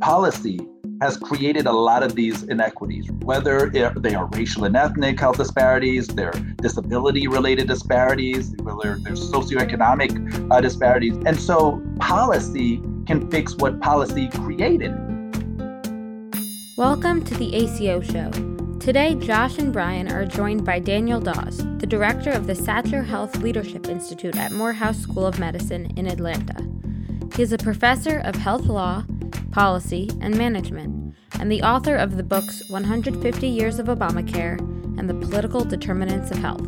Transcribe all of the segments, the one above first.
policy has created a lot of these inequities, whether they are racial and ethnic health disparities, they're disability related disparities, whether there's socioeconomic uh, disparities. And so policy can fix what policy created. Welcome to the ACO Show. Today, Josh and Brian are joined by Daniel Dawes, the director of the Satcher Health Leadership Institute at Morehouse School of Medicine in Atlanta. He is a professor of health law policy, and management, and the author of the books 150 Years of Obamacare and The Political Determinants of Health.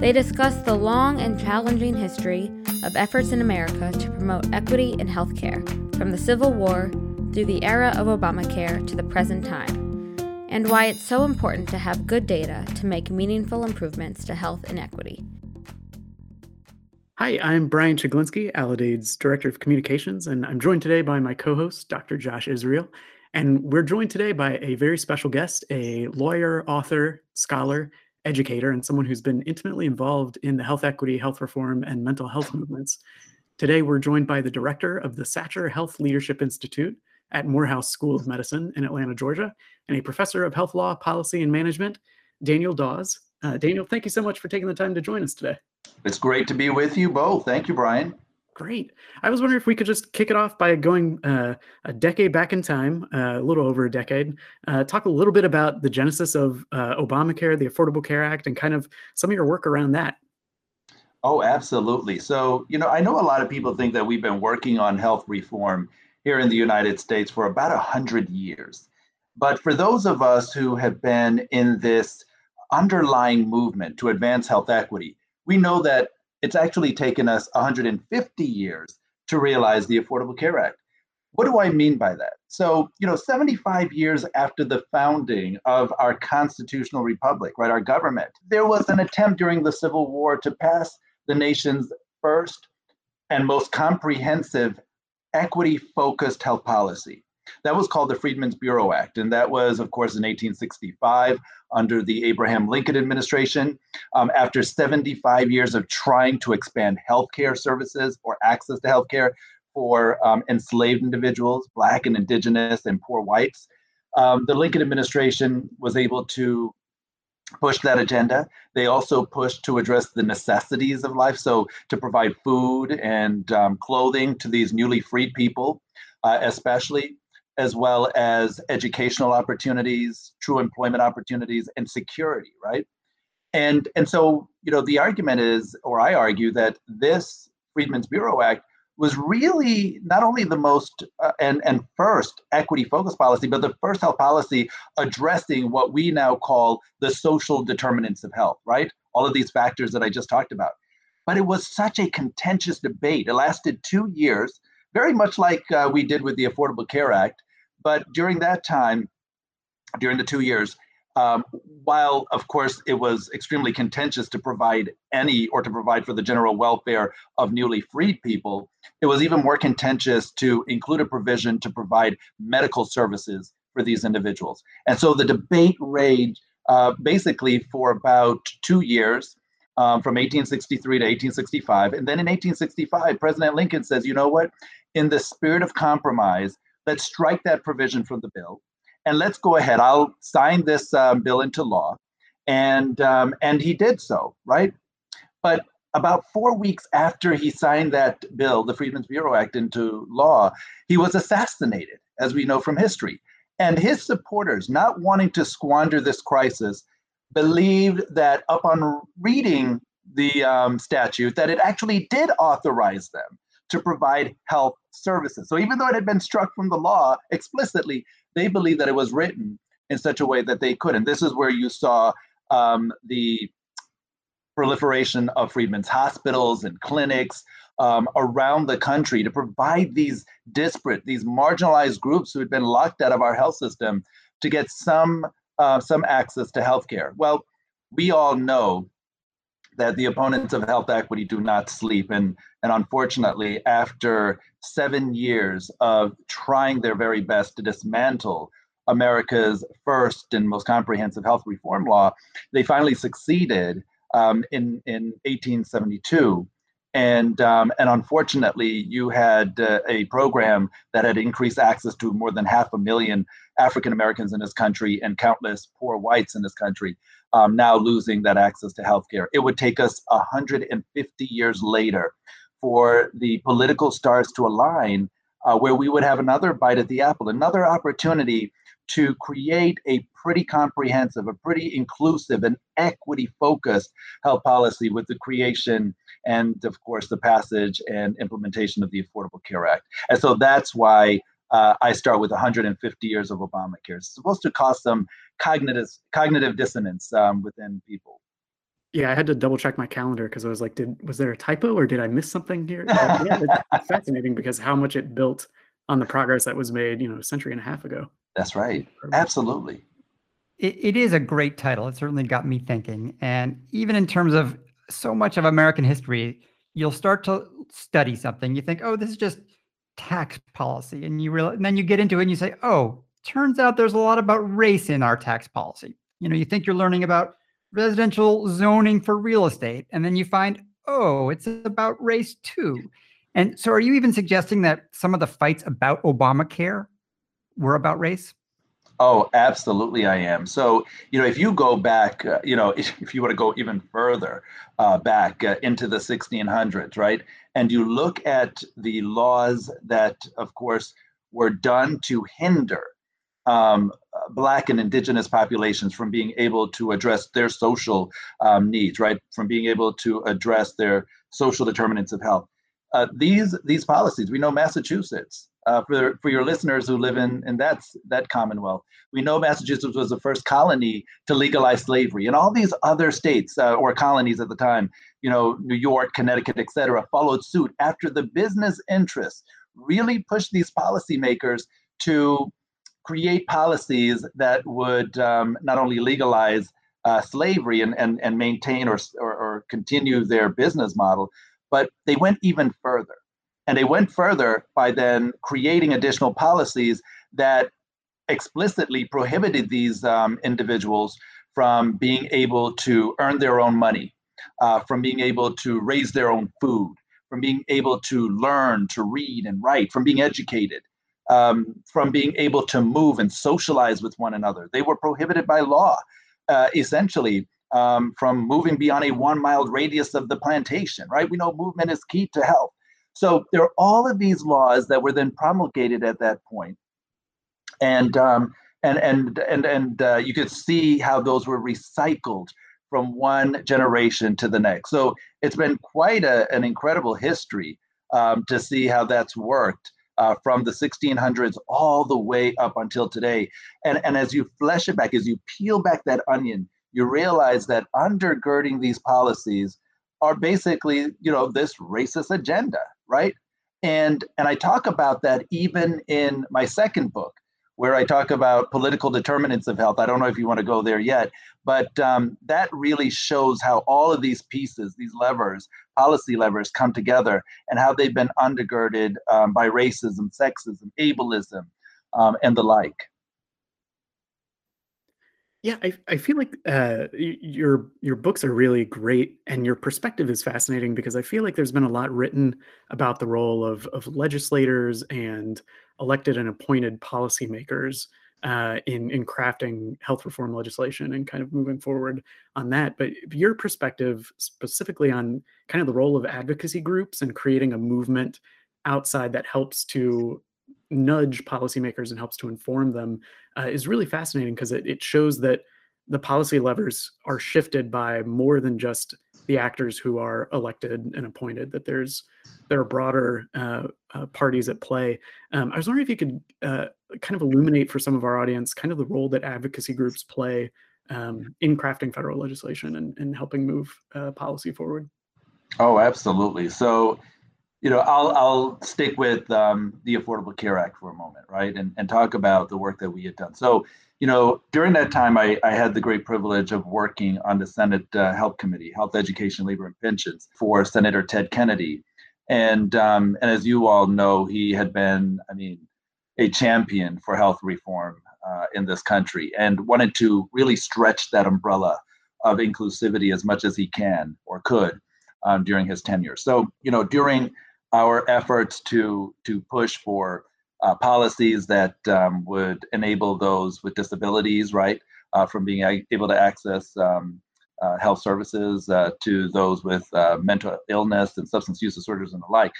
They discuss the long and challenging history of efforts in America to promote equity in healthcare, from the Civil War through the era of Obamacare to the present time, and why it's so important to have good data to make meaningful improvements to health inequity. Hi, I'm Brian Chiglinsky, Aledade's Director of Communications, and I'm joined today by my co host, Dr. Josh Israel. And we're joined today by a very special guest, a lawyer, author, scholar, educator, and someone who's been intimately involved in the health equity, health reform, and mental health movements. Today, we're joined by the director of the Satcher Health Leadership Institute at Morehouse School of Medicine in Atlanta, Georgia, and a professor of health law, policy, and management, Daniel Dawes. Uh, Daniel, thank you so much for taking the time to join us today. It's great to be with you both. Thank you, Brian. Great. I was wondering if we could just kick it off by going uh, a decade back in time, uh, a little over a decade, uh, talk a little bit about the genesis of uh, Obamacare, the Affordable Care Act, and kind of some of your work around that. Oh, absolutely. So, you know, I know a lot of people think that we've been working on health reform here in the United States for about 100 years. But for those of us who have been in this underlying movement to advance health equity, we know that it's actually taken us 150 years to realize the Affordable Care Act. What do I mean by that? So, you know, 75 years after the founding of our constitutional republic, right, our government, there was an attempt during the Civil War to pass the nation's first and most comprehensive equity focused health policy. That was called the Freedmen's Bureau Act. And that was, of course, in 1865 under the Abraham Lincoln administration. Um, after 75 years of trying to expand healthcare services or access to healthcare for um, enslaved individuals, Black and Indigenous and poor whites, um, the Lincoln administration was able to push that agenda. They also pushed to address the necessities of life, so to provide food and um, clothing to these newly freed people, uh, especially as well as educational opportunities, true employment opportunities, and security, right? And and so you know the argument is, or I argue that this Freedmen's Bureau Act was really not only the most uh, and and first equity focused policy, but the first health policy addressing what we now call the social determinants of health, right? All of these factors that I just talked about. But it was such a contentious debate. It lasted two years, very much like uh, we did with the Affordable Care Act. But during that time, during the two years, um, while of course it was extremely contentious to provide any or to provide for the general welfare of newly freed people, it was even more contentious to include a provision to provide medical services for these individuals. And so the debate raged uh, basically for about two years. Um, from 1863 to 1865. And then in 1865, President Lincoln says, you know what? In the spirit of compromise, let's strike that provision from the bill and let's go ahead. I'll sign this um, bill into law. And, um, and he did so, right? But about four weeks after he signed that bill, the Freedmen's Bureau Act, into law, he was assassinated, as we know from history. And his supporters, not wanting to squander this crisis, believed that upon reading the um, statute, that it actually did authorize them to provide health services. So even though it had been struck from the law explicitly, they believed that it was written in such a way that they could. And this is where you saw um, the proliferation of Freedmen's hospitals and clinics um, around the country to provide these disparate, these marginalized groups who had been locked out of our health system to get some uh, some access to healthcare. Well, we all know that the opponents of health equity do not sleep. And, and unfortunately, after seven years of trying their very best to dismantle America's first and most comprehensive health reform law, they finally succeeded um, in, in 1872. And, um, and unfortunately, you had uh, a program that had increased access to more than half a million African Americans in this country and countless poor whites in this country um, now losing that access to healthcare. It would take us 150 years later for the political stars to align uh, where we would have another bite at the apple, another opportunity to create a pretty comprehensive, a pretty inclusive and equity focused health policy with the creation and, of course, the passage and implementation of the Affordable Care Act. And so that's why uh, I start with 150 years of Obamacare. It's supposed to cause some cognitive cognitive dissonance um, within people. Yeah, I had to double check my calendar because I was like, did was there a typo or did I miss something here? yeah, it's fascinating because how much it built on the progress that was made, you know, a century and a half ago. That's right. Absolutely. It, it is a great title. It certainly got me thinking. And even in terms of so much of American history, you'll start to study something. You think, oh, this is just tax policy. And you realize, and then you get into it and you say, oh, turns out there's a lot about race in our tax policy. You know, you think you're learning about residential zoning for real estate, and then you find, oh, it's about race too. And so, are you even suggesting that some of the fights about Obamacare were about race? Oh, absolutely, I am. So, you know, if you go back, uh, you know, if, if, you want to go even further uh, back uh, into the 1600s, right, and you look at the laws that, of course, were done to hinder um, Black and Indigenous populations from being able to address their social um, needs, right, from being able to address their social determinants of health. Uh, these these policies, we know Massachusetts uh, for, for your listeners who live in, in that, that Commonwealth. We know Massachusetts was the first colony to legalize slavery, and all these other states uh, or colonies at the time, you know, New York, Connecticut, et cetera, followed suit after the business interests really pushed these policymakers to create policies that would um, not only legalize uh, slavery and, and, and maintain or, or, or continue their business model, but they went even further and they went further by then creating additional policies that explicitly prohibited these um, individuals from being able to earn their own money, uh, from being able to raise their own food, from being able to learn to read and write, from being educated, um, from being able to move and socialize with one another. They were prohibited by law, uh, essentially. Um, from moving beyond a one mile radius of the plantation, right? We know movement is key to health. So there are all of these laws that were then promulgated at that point, and um, and and and and uh, you could see how those were recycled from one generation to the next. So it's been quite a, an incredible history um, to see how that's worked. Uh, from the 1600s all the way up until today. And, and as you flesh it back, as you peel back that onion, you realize that undergirding these policies are basically, you know, this racist agenda right? And and I talk about that even in my second book, where I talk about political determinants of health. I don't know if you want to go there yet, but um, that really shows how all of these pieces, these levers, policy levers, come together, and how they've been undergirded um, by racism, sexism, ableism, um, and the like. Yeah, I, I feel like uh, your your books are really great, and your perspective is fascinating because I feel like there's been a lot written about the role of of legislators and elected and appointed policymakers uh, in in crafting health reform legislation and kind of moving forward on that. But your perspective specifically on kind of the role of advocacy groups and creating a movement outside that helps to nudge policymakers and helps to inform them uh, is really fascinating because it, it shows that the policy levers are shifted by more than just the actors who are elected and appointed that there's there are broader uh, uh, parties at play. Um, i was wondering if you could uh, kind of illuminate for some of our audience kind of the role that advocacy groups play um, in crafting federal legislation and, and helping move uh, policy forward. Oh absolutely. So you know, I'll I'll stick with um, the Affordable Care Act for a moment, right, and and talk about the work that we had done. So, you know, during that time, I, I had the great privilege of working on the Senate uh, Health Committee, Health, Education, Labor, and Pensions for Senator Ted Kennedy, and um, and as you all know, he had been, I mean, a champion for health reform uh, in this country, and wanted to really stretch that umbrella of inclusivity as much as he can or could um, during his tenure. So, you know, during our efforts to to push for uh, policies that um, would enable those with disabilities, right, uh, from being able to access um, uh, health services uh, to those with uh, mental illness and substance use disorders and the like.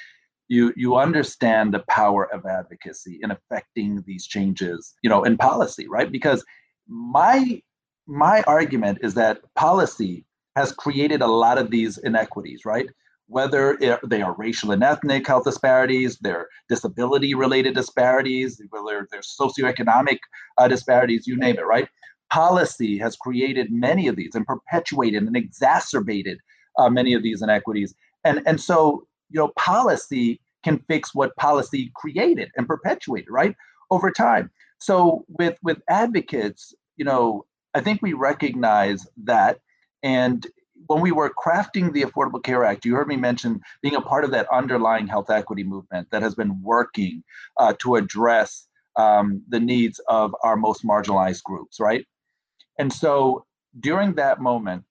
You you understand the power of advocacy in affecting these changes, you know, in policy, right? Because my my argument is that policy has created a lot of these inequities, right? Whether they are racial and ethnic health disparities, they're disability related disparities, whether they're socioeconomic uh, disparities, you name it, right? Policy has created many of these and perpetuated and exacerbated uh, many of these inequities. And, and so, you know, policy can fix what policy created and perpetuated, right? Over time. So with with advocates, you know, I think we recognize that. And when we were crafting the Affordable Care Act, you heard me mention being a part of that underlying health equity movement that has been working uh, to address um, the needs of our most marginalized groups, right? And so during that moment,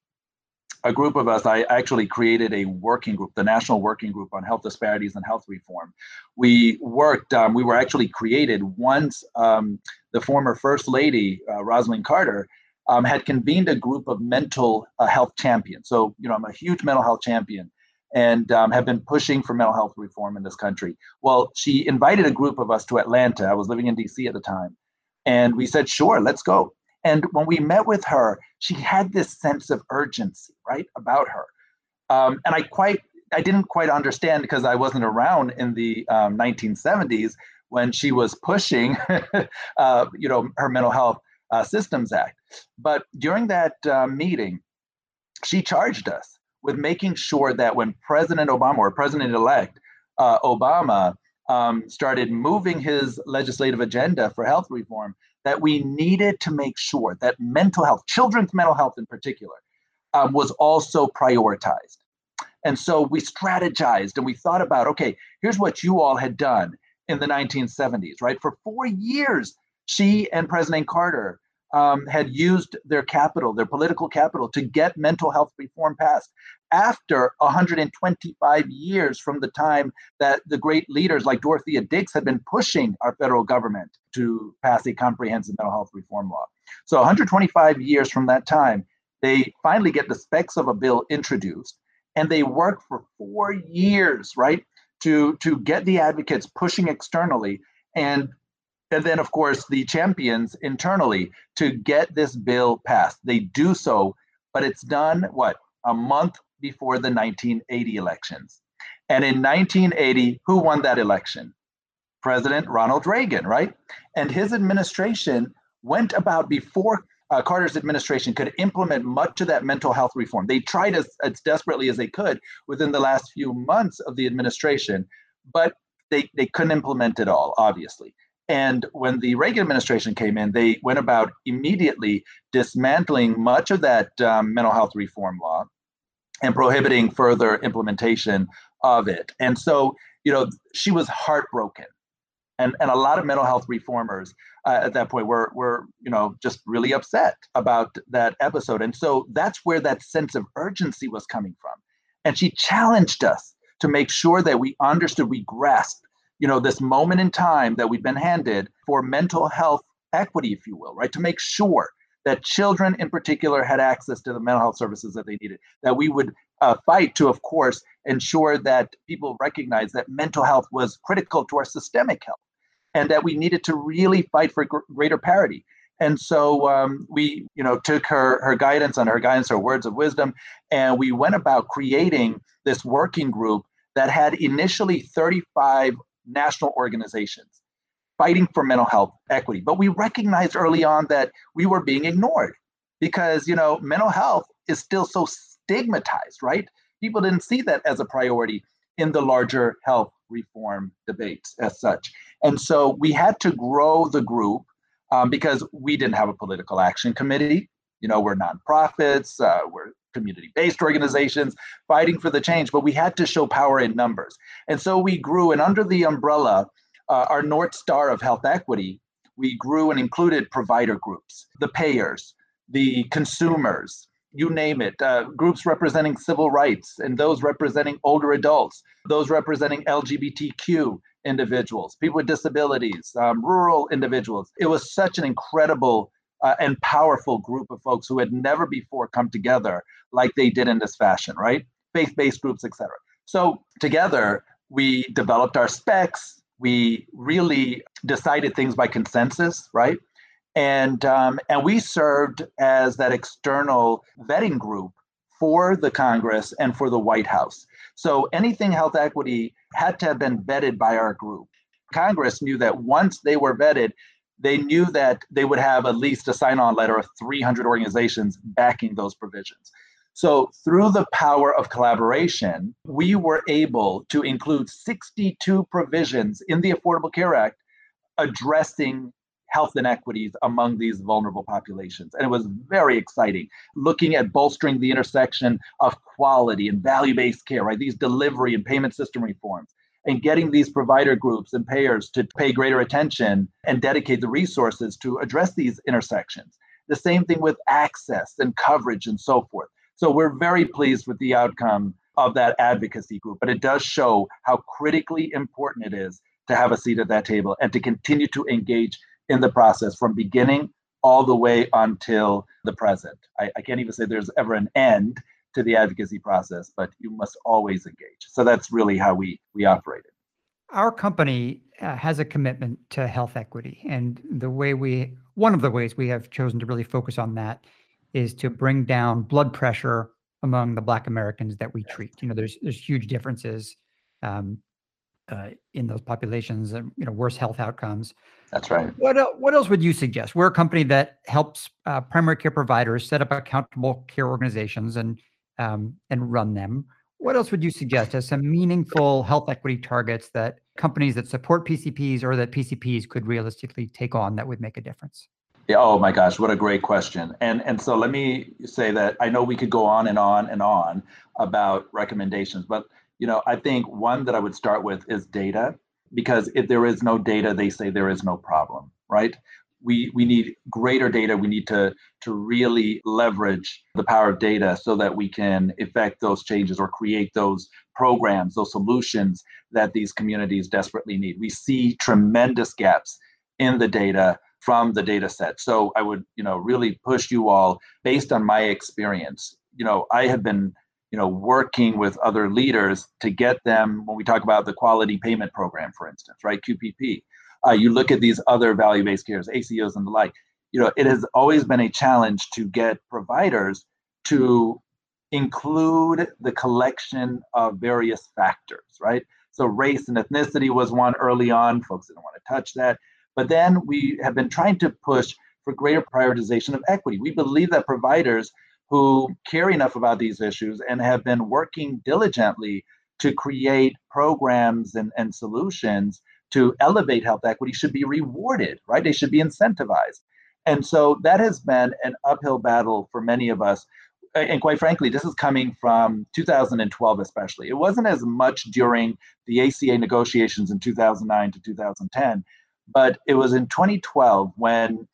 a group of us, I actually created a working group, the National Working Group on Health Disparities and Health Reform. We worked, um, we were actually created once um, the former First Lady, uh, Rosalynn Carter, um, had convened a group of mental uh, health champions. So, you know, I'm a huge mental health champion and um, have been pushing for mental health reform in this country. Well, she invited a group of us to Atlanta. I was living in DC at the time. And we said, sure, let's go. And when we met with her, she had this sense of urgency, right, about her. Um, and I quite, I didn't quite understand because I wasn't around in the um, 1970s when she was pushing, uh, you know, her mental health uh, Systems Act. But during that uh, meeting, she charged us with making sure that when President Obama or President elect uh, Obama um, started moving his legislative agenda for health reform, that we needed to make sure that mental health, children's mental health in particular, um, was also prioritized. And so we strategized and we thought about okay, here's what you all had done in the 1970s, right? For four years, she and President Carter um, had used their capital, their political capital, to get mental health reform passed after 125 years from the time that the great leaders like Dorothea Dix had been pushing our federal government to pass a comprehensive mental health reform law. So 125 years from that time, they finally get the specs of a bill introduced and they work for four years, right, to, to get the advocates pushing externally and and then of course the champions internally to get this bill passed. They do so, but it's done what a month before the 1980 elections. And in 1980, who won that election? President Ronald Reagan, right? And his administration went about before uh, Carter's administration could implement much of that mental health reform. They tried as, as desperately as they could within the last few months of the administration, but they, they couldn't implement it all, obviously. And when the Reagan administration came in, they went about immediately dismantling much of that um, mental health reform law and prohibiting further implementation of it. And so, you know, she was heartbroken. And, and a lot of mental health reformers uh, at that point were, were, you know, just really upset about that episode. And so that's where that sense of urgency was coming from. And she challenged us to make sure that we understood, we grasped you know, this moment in time that we've been handed for mental health equity, if you will, right? To make sure that children in particular had access to the mental health services that they needed, that we would uh, fight to, of course, ensure that people recognize that mental health was critical to our systemic health and that we needed to really fight for gr- greater parity. And so um, we, you know, took her her guidance and her guidance, her words of wisdom, and we went about creating this working group that had initially 35 national organizations fighting for mental health equity. But we recognized early on that we were being ignored because, you know, mental health is still so stigmatized, right? People didn't see that as a priority in the larger health reform debates as such. And so we had to grow the group um, because we didn't have a political action committee. You know, we're nonprofits, uh, we're community based organizations fighting for the change, but we had to show power in numbers. And so we grew, and under the umbrella, uh, our North Star of health equity, we grew and included provider groups, the payers, the consumers, you name it, uh, groups representing civil rights and those representing older adults, those representing LGBTQ individuals, people with disabilities, um, rural individuals. It was such an incredible uh, and powerful group of folks who had never before come together like they did in this fashion, right? Faith-based groups, etc. So together, we developed our specs. We really decided things by consensus, right? and um, and we served as that external vetting group for the Congress and for the White House. So anything health equity had to have been vetted by our group. Congress knew that once they were vetted, they knew that they would have at least a sign-on letter of 300 organizations backing those provisions. So through the power of collaboration, we were able to include 62 provisions in the Affordable Care Act addressing health inequities among these vulnerable populations. And it was very exciting looking at bolstering the intersection of quality and value based care, right? These delivery and payment system reforms. And getting these provider groups and payers to pay greater attention and dedicate the resources to address these intersections. The same thing with access and coverage and so forth. So we're very pleased with the outcome of that advocacy group, but it does show how critically important it is to have a seat at that table and to continue to engage in the process from beginning all the way until the present. I, I can't even say there's ever an end to the advocacy process, but you must always engage. So that's really how we we operated. Our company uh, has a commitment to health equity, and the way we one of the ways we have chosen to really focus on that is to bring down blood pressure among the Black Americans that we treat. You know, there's there's huge differences um, uh, in those populations, and you know, worse health outcomes. That's right. What el- what else would you suggest? We're a company that helps uh, primary care providers set up accountable care organizations and um, and run them. What else would you suggest as some meaningful health equity targets that companies that support PCPs or that PCPs could realistically take on that would make a difference? Yeah, oh my gosh, what a great question. And and so let me say that I know we could go on and on and on about recommendations, but you know, I think one that I would start with is data because if there is no data, they say there is no problem, right? We, we need greater data. We need to, to really leverage the power of data so that we can effect those changes or create those programs, those solutions that these communities desperately need. We see tremendous gaps in the data from the data set. So I would, you know, really push you all based on my experience. You know, I have been you know, working with other leaders to get them, when we talk about the quality payment program, for instance, right, QPP, uh, you look at these other value-based cares, ACOs and the like, you know, it has always been a challenge to get providers to include the collection of various factors, right? So race and ethnicity was one early on, folks didn't want to touch that. But then we have been trying to push for greater prioritization of equity. We believe that providers who care enough about these issues and have been working diligently to create programs and, and solutions to elevate health equity should be rewarded, right? They should be incentivized. And so that has been an uphill battle for many of us. And quite frankly, this is coming from 2012, especially. It wasn't as much during the ACA negotiations in 2009 to 2010, but it was in 2012 when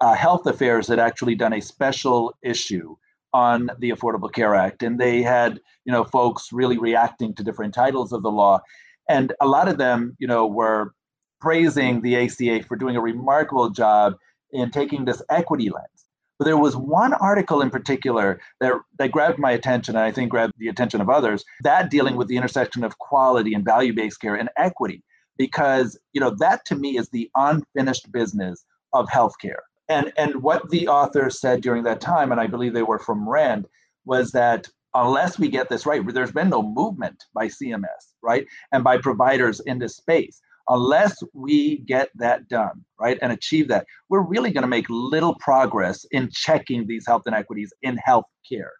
uh, Health Affairs had actually done a special issue on the Affordable Care Act, and they had you know folks really reacting to different titles of the law, and a lot of them you know were praising the ACA for doing a remarkable job in taking this equity lens. But there was one article in particular that, that grabbed my attention, and I think grabbed the attention of others, that dealing with the intersection of quality and value-based care and equity, because you know that to me is the unfinished business of healthcare. And, and what the author said during that time, and I believe they were from RAND, was that unless we get this right, there's been no movement by CMS, right, and by providers in this space. Unless we get that done, right, and achieve that, we're really going to make little progress in checking these health inequities in healthcare.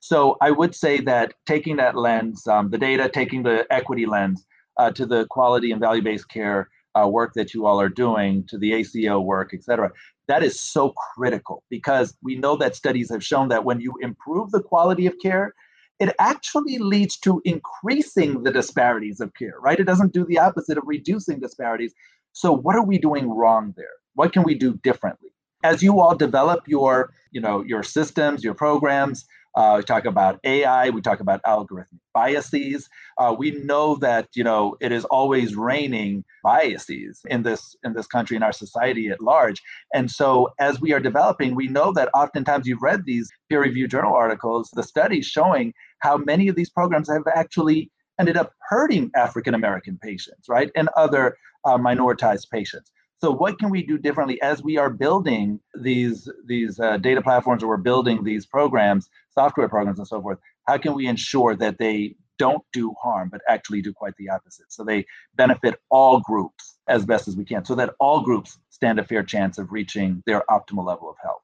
So I would say that taking that lens, um, the data, taking the equity lens uh, to the quality and value-based care uh, work that you all are doing, to the ACO work, et cetera, that is so critical because we know that studies have shown that when you improve the quality of care, it actually leads to increasing the disparities of care, right? It doesn't do the opposite of reducing disparities. So, what are we doing wrong there? What can we do differently? As you all develop your, you know, your systems, your programs, uh, we talk about AI. We talk about algorithmic biases. Uh, we know that you know it is always raining biases in this in this country in our society at large. And so, as we are developing, we know that oftentimes you've read these peer-reviewed journal articles, the studies showing how many of these programs have actually ended up hurting African American patients, right, and other uh, minoritized patients. So what can we do differently as we are building these these uh, data platforms or we're building these programs, software programs and so forth? How can we ensure that they don't do harm, but actually do quite the opposite? So they benefit all groups as best as we can, so that all groups stand a fair chance of reaching their optimal level of health.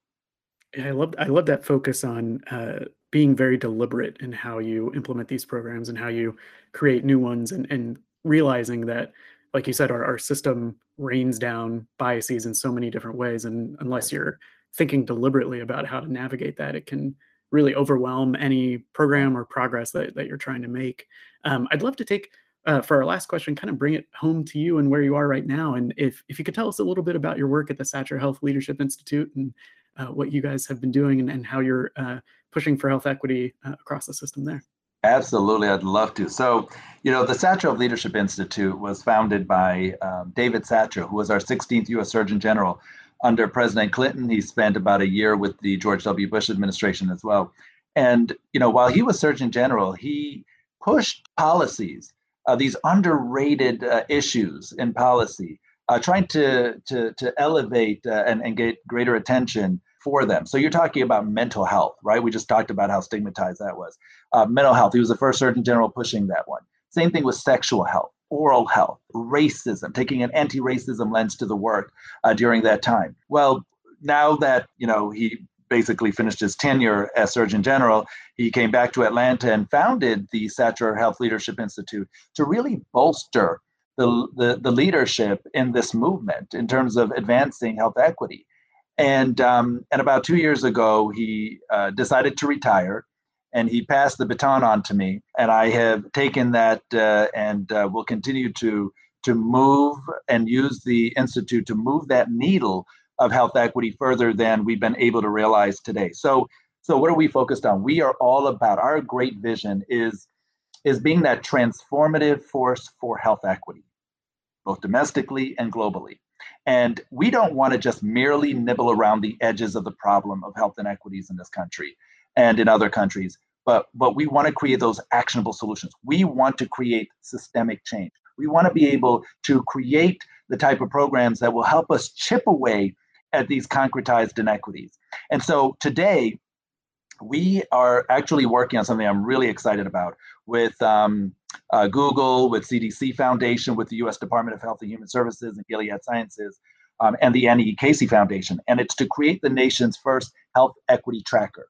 I love I love that focus on uh, being very deliberate in how you implement these programs and how you create new ones, and and realizing that like you said, our, our system rains down biases in so many different ways. And unless you're thinking deliberately about how to navigate that, it can really overwhelm any program or progress that, that you're trying to make. Um, I'd love to take uh, for our last question, kind of bring it home to you and where you are right now. And if, if you could tell us a little bit about your work at the Satcher Health Leadership Institute and uh, what you guys have been doing and, and how you're uh, pushing for health equity uh, across the system there. Absolutely, I'd love to. So, you know, the Satcher Health Leadership Institute was founded by um, David Satcher, who was our 16th U.S. Surgeon General under President Clinton. He spent about a year with the George W. Bush administration as well. And, you know, while he was Surgeon General, he pushed policies, uh, these underrated uh, issues in policy, uh, trying to, to, to elevate uh, and, and get greater attention for them. So you're talking about mental health, right? We just talked about how stigmatized that was. Uh, mental health, he was the first Surgeon General pushing that one. Same thing with sexual health, oral health, racism, taking an anti-racism lens to the work uh, during that time. Well, now that you know he basically finished his tenure as Surgeon General, he came back to Atlanta and founded the Satcher Health Leadership Institute to really bolster the, the, the leadership in this movement in terms of advancing health equity. And um, and about two years ago, he uh, decided to retire, and he passed the baton on to me. And I have taken that uh, and uh, will continue to to move and use the institute to move that needle of health equity further than we've been able to realize today. So so what are we focused on? We are all about our great vision is is being that transformative force for health equity, both domestically and globally. And we don't want to just merely nibble around the edges of the problem of health inequities in this country and in other countries, but, but we want to create those actionable solutions. We want to create systemic change. We want to be able to create the type of programs that will help us chip away at these concretized inequities. And so today, we are actually working on something I'm really excited about with um, uh, Google, with CDC Foundation, with the U.S. Department of Health and Human Services and Gilead Sciences, um, and the Annie Casey Foundation. And it's to create the nation's first health equity tracker.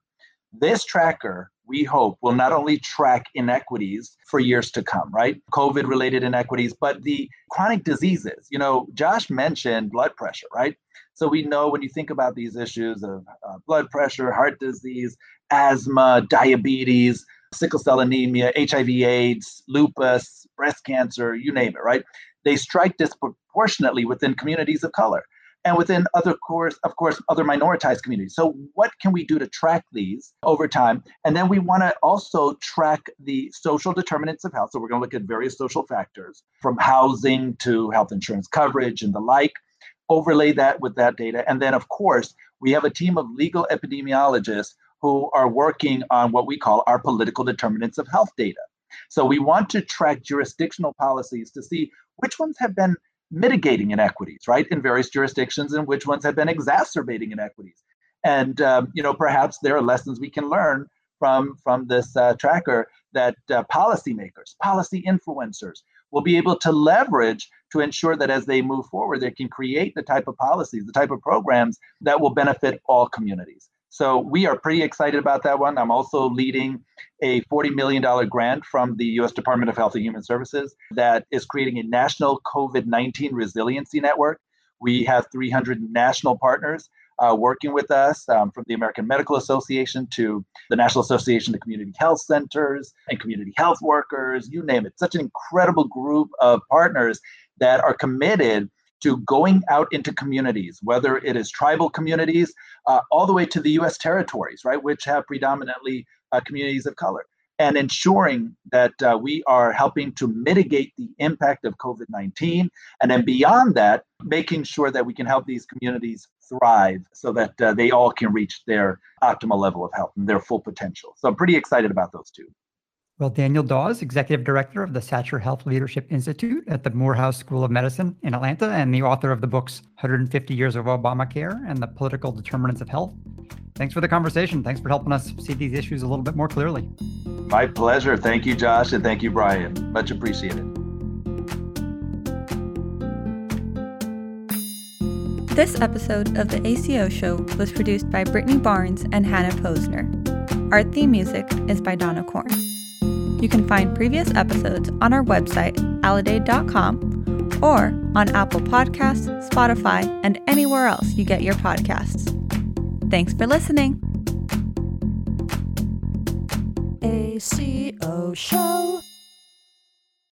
This tracker, we hope, will not only track inequities for years to come, right? COVID related inequities, but the chronic diseases. You know, Josh mentioned blood pressure, right? So we know when you think about these issues of uh, blood pressure, heart disease, asthma, diabetes, sickle cell anemia, HIV, AIDS, lupus, breast cancer, you name it, right? They strike disproportionately within communities of color and within other course of course other minoritized communities. So what can we do to track these over time? And then we want to also track the social determinants of health. So we're going to look at various social factors from housing to health insurance coverage and the like overlay that with that data. And then of course we have a team of legal epidemiologists who are working on what we call our political determinants of health data. So we want to track jurisdictional policies to see which ones have been mitigating inequities, right, in various jurisdictions, and which ones have been exacerbating inequities. And um, you know, perhaps there are lessons we can learn from from this uh, tracker that uh, policymakers, policy influencers, will be able to leverage to ensure that as they move forward, they can create the type of policies, the type of programs that will benefit all communities. So we are pretty excited about that one. I'm also leading a $40 million grant from the US Department of Health and Human Services that is creating a national COVID 19 resiliency network. We have 300 national partners uh, working with us um, from the American Medical Association to the National Association of Community Health Centers and community health workers, you name it. Such an incredible group of partners that are committed to going out into communities, whether it is tribal communities, uh, all the way to the US territories, right, which have predominantly uh, communities of color, and ensuring that uh, we are helping to mitigate the impact of COVID 19. And then beyond that, making sure that we can help these communities thrive so that uh, they all can reach their optimal level of health and their full potential. So I'm pretty excited about those two. Well, Daniel Dawes, Executive Director of the Satcher Health Leadership Institute at the Morehouse School of Medicine in Atlanta, and the author of the books 150 Years of Obamacare and the Political Determinants of Health. Thanks for the conversation. Thanks for helping us see these issues a little bit more clearly. My pleasure. Thank you, Josh, and thank you, Brian. Much appreciated. This episode of the ACO Show was produced by Brittany Barnes and Hannah Posner. Our theme music is by Donna Korn. You can find previous episodes on our website, aledade.com, or on Apple Podcasts, Spotify, and anywhere else you get your podcasts. Thanks for listening. ACO Show.